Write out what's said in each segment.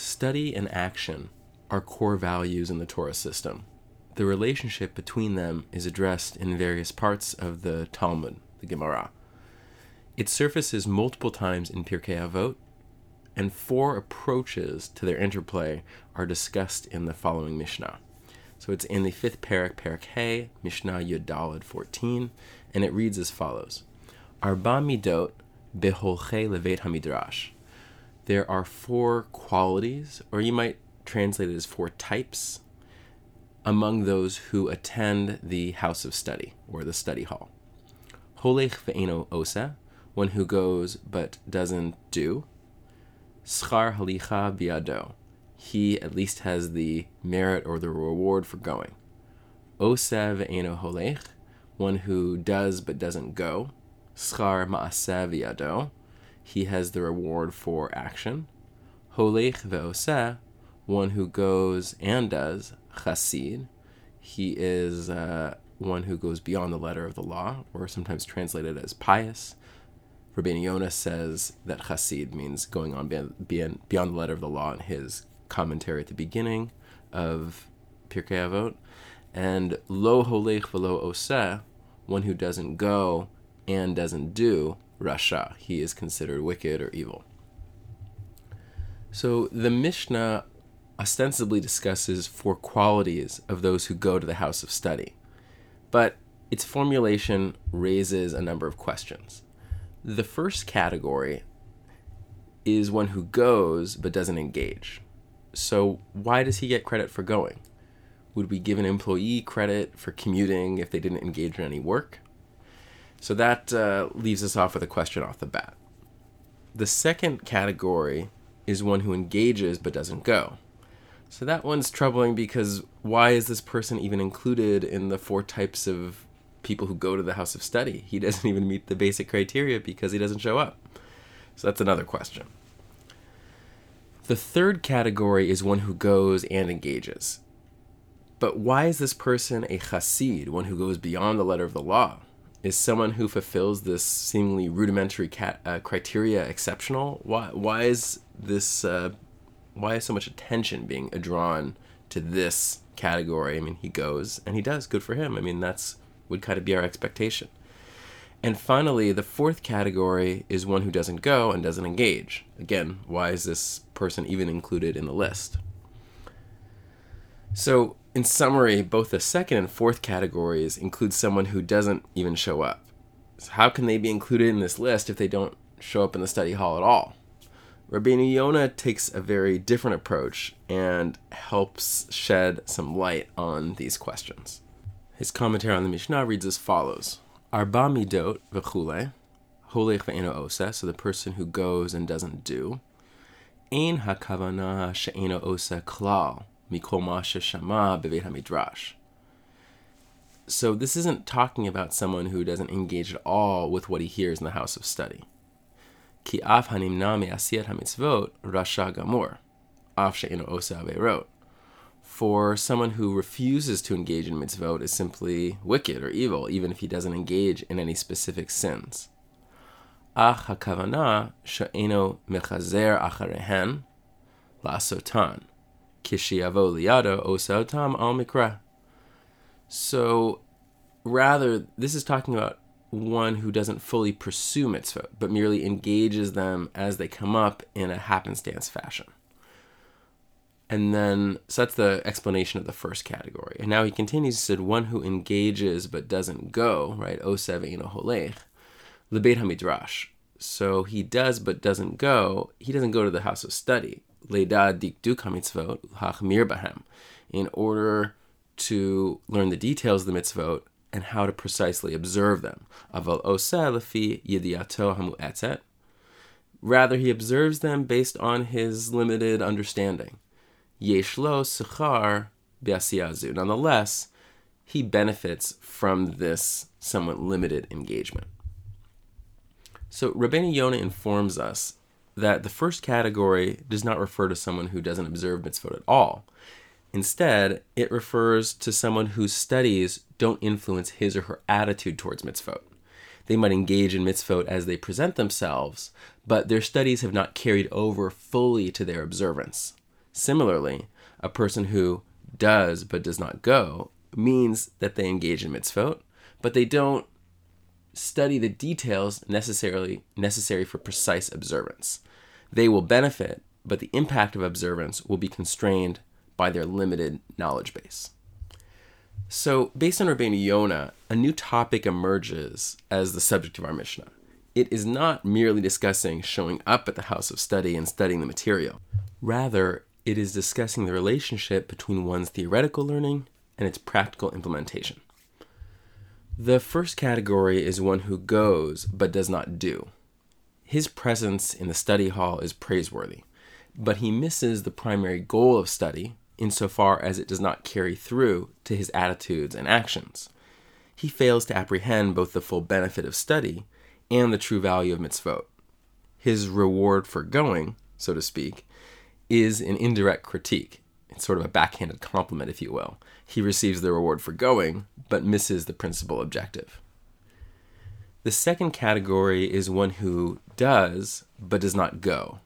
Study and action are core values in the Torah system. The relationship between them is addressed in various parts of the Talmud, the Gemara. It surfaces multiple times in Pirkei Avot, and four approaches to their interplay are discussed in the following Mishnah. So it's in the fifth parak, parak Hey, Mishnah Yudalad 14, and it reads as follows: Arba midot beholche levet hamidrash. There are four qualities, or you might translate it as four types, among those who attend the house of study or the study hall. Holech ve'eno osa, one who goes but doesn't do. Schar halicha biado, he at least has the merit or the reward for going. Osa ve'eno holech, one who does but doesn't go. Schar ma'aseh biado, he has the reward for action. Holech ve'oseh, one who goes and does, chassid. He is uh, one who goes beyond the letter of the law, or sometimes translated as pious. Rabbeinu Yonah says that chassid means going on beyond, beyond the letter of the law in his commentary at the beginning of Pirkei Avot. And lo holech velo oseh, one who doesn't go and doesn't do, rasha. He is considered wicked or evil. So the Mishnah ostensibly discusses four qualities of those who go to the house of study, but its formulation raises a number of questions. The first category is one who goes but doesn't engage. So, why does he get credit for going? Would we give an employee credit for commuting if they didn't engage in any work? So, that uh, leaves us off with a question off the bat. The second category is one who engages but doesn't go. So that one's troubling because why is this person even included in the four types of people who go to the house of study? He doesn't even meet the basic criteria because he doesn't show up. So that's another question. The third category is one who goes and engages. But why is this person a chassid, one who goes beyond the letter of the law? Is someone who fulfills this seemingly rudimentary cat, uh, criteria exceptional? Why, why is this uh, why is so much attention being drawn to this category? I mean, he goes and he does. Good for him. I mean, that's would kind of be our expectation. And finally, the fourth category is one who doesn't go and doesn't engage. Again, why is this person even included in the list? So, in summary, both the second and fourth categories include someone who doesn't even show up. So how can they be included in this list if they don't show up in the study hall at all? Rabbeinu Yonah takes a very different approach and helps shed some light on these questions. His commentary on the Mishnah reads as follows: Arba midot v'chule, holech ve'eno osa, so the person who goes and doesn't do. Ein hakavana she'eno osa klal mikol ma shama beveit hamidrash. So this isn't talking about someone who doesn't engage at all with what he hears in the house of study. Ki af hanimna me'asiyat hamitzvot rasha gamur, af she'ino osa averot. For someone who refuses to engage in mitzvot is simply wicked or evil, even if he doesn't engage in any specific sins. Ach hakavana she'eno mechazer acharehen la'asotan, kishiyavo liyado osa mikra. So, rather, this is talking about one who doesn't fully pursue mitzvot, but merely engages them as they come up in a happenstance fashion. And then, so that's the explanation of the first category. And now he continues, he said, one who engages but doesn't go, right? Osev ino holech, lebeit hamidrash. So he does but doesn't go. He doesn't go to the house of study. Leida dikduk hamitzvot hachmir bahem, in order to learn the details of the mitzvot and how to precisely observe them. Aval oseh lefi yediato hamu'etzet. Rather, he observes them based on his limited understanding. Yeshlo sechar be'asiyazu. Nonetheless, he benefits from this somewhat limited engagement. So Rabbeinu Yonah informs us that the first category does not refer to someone who doesn't observe mitzvot at all. Instead, it refers to someone whose studies don't influence his or her attitude towards mitzvot. They might engage in mitzvot as they present themselves, but their studies have not carried over fully to their observance. Similarly, a person who does but does not go means that they engage in mitzvot, but they don't study the details necessarily necessary for precise observance. They will benefit, but the impact of observance will be constrained by their limited knowledge base. So, based on Rabbeinu a new topic emerges as the subject of our Mishnah. It is not merely discussing showing up at the house of study and studying the material. Rather, it is discussing the relationship between one's theoretical learning and its practical implementation. The first category is one who goes but does not do. His presence in the study hall is praiseworthy, but he misses the primary goal of study, insofar as it does not carry through to his attitudes and actions. He fails to apprehend both the full benefit of study and the true value of mitzvot. His reward for going, so to speak, is an indirect critique. Sort of a backhanded compliment, if you will. He receives the reward for going, but misses the principal objective. The second category is one who does, but does not go.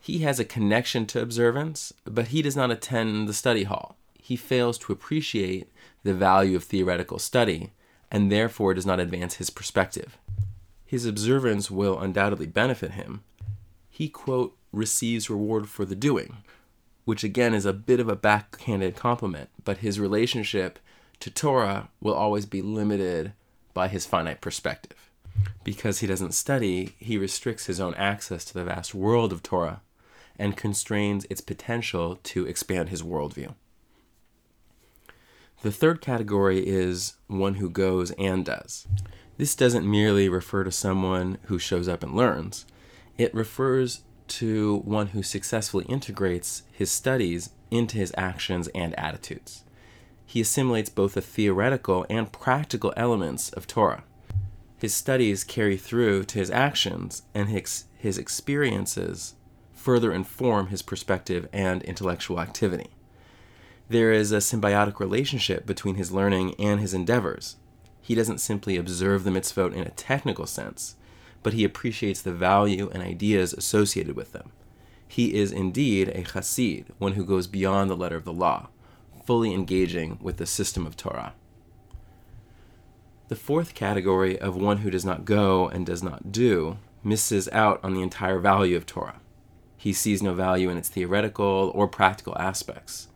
He has a connection to observance, but he does not attend the study hall. He fails to appreciate the value of theoretical study and therefore does not advance his perspective. His observance will undoubtedly benefit him. He, quote, receives reward for the doing, which again is a bit of a backhanded compliment, but his relationship to Torah will always be limited by his finite perspective. Because he doesn't study, he restricts his own access to the vast world of Torah and constrains its potential to expand his worldview. The third category is one who goes and does. This doesn't merely refer to someone who shows up and learns, it refers to one who successfully integrates his studies into his actions and attitudes. He assimilates both the theoretical and practical elements of Torah. His studies carry through to his actions, and his, his experiences further inform his perspective and intellectual activity. There is a symbiotic relationship between his learning and his endeavors. He doesn't simply observe the mitzvot in a technical sense, but he appreciates the value and ideas associated with them. He is indeed a chassid, one who goes beyond the letter of the law, fully engaging with the system of Torah. The fourth category of one who does not go and does not do misses out on the entire value of Torah. He sees no value in its theoretical or practical aspects.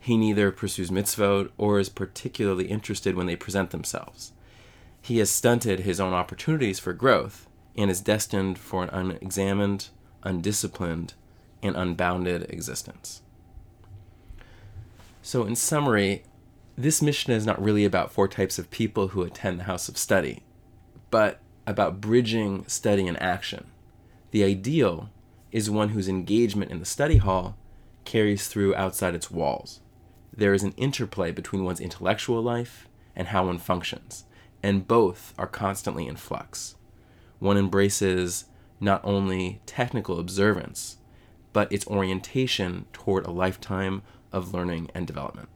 He neither pursues mitzvot or is particularly interested when they present themselves. He has stunted his own opportunities for growth and is destined for an unexamined, undisciplined, and unbounded existence. So, in summary, this Mishnah is not really about four types of people who attend the house of study, but about bridging study and action. The ideal is one whose engagement in the study hall carries through outside its walls. There is an interplay between one's intellectual life and how one functions, and both are constantly in flux. One embraces not only technical observance, but its orientation toward a lifetime of learning and development.